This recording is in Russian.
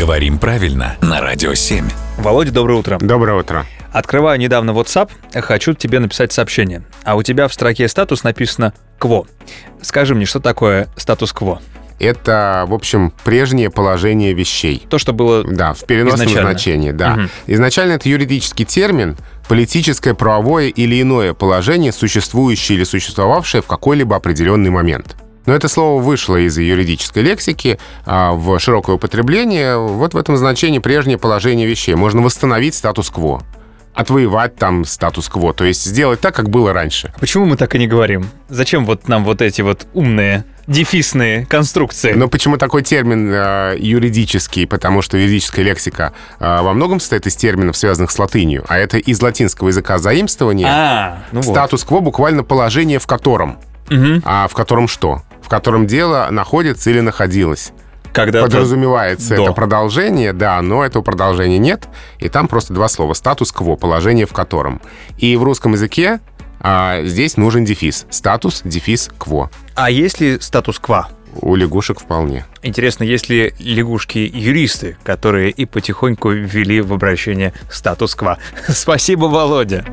Говорим правильно на Радио 7. Володя, доброе утро. Доброе утро. Открываю недавно WhatsApp, хочу тебе написать сообщение. А у тебя в строке статус написано «кво». Скажи мне, что такое статус-кво? Это, в общем, прежнее положение вещей. То, что было Да, в переносном Изначально. значении, да. Мгм. Изначально это юридический термин, политическое, правовое или иное положение, существующее или существовавшее в какой-либо определенный момент. Но это слово вышло из юридической лексики а, в широкое употребление. Вот в этом значении прежнее положение вещей. Можно восстановить статус-кво, отвоевать там статус-кво, то есть сделать так, как было раньше. Почему мы так и не говорим? Зачем вот нам вот эти вот умные дефисные конструкции? Но почему такой термин э, юридический? Потому что юридическая лексика э, во многом состоит из терминов, связанных с латынью, а это из латинского языка заимствование. а, ну вот. Статус-кво буквально положение в котором. Мгм. А в котором что? В котором дело находится или находилось. Когда Подразумевается до. это продолжение, да, но этого продолжения нет. И там просто два слова. Статус-кво, положение в котором. И в русском языке а, здесь нужен дефис. Статус, дефис, кво. А есть ли статус-ква? У лягушек вполне. Интересно, есть ли лягушки-юристы, которые и потихоньку ввели в обращение статус-ква? Спасибо, Володя.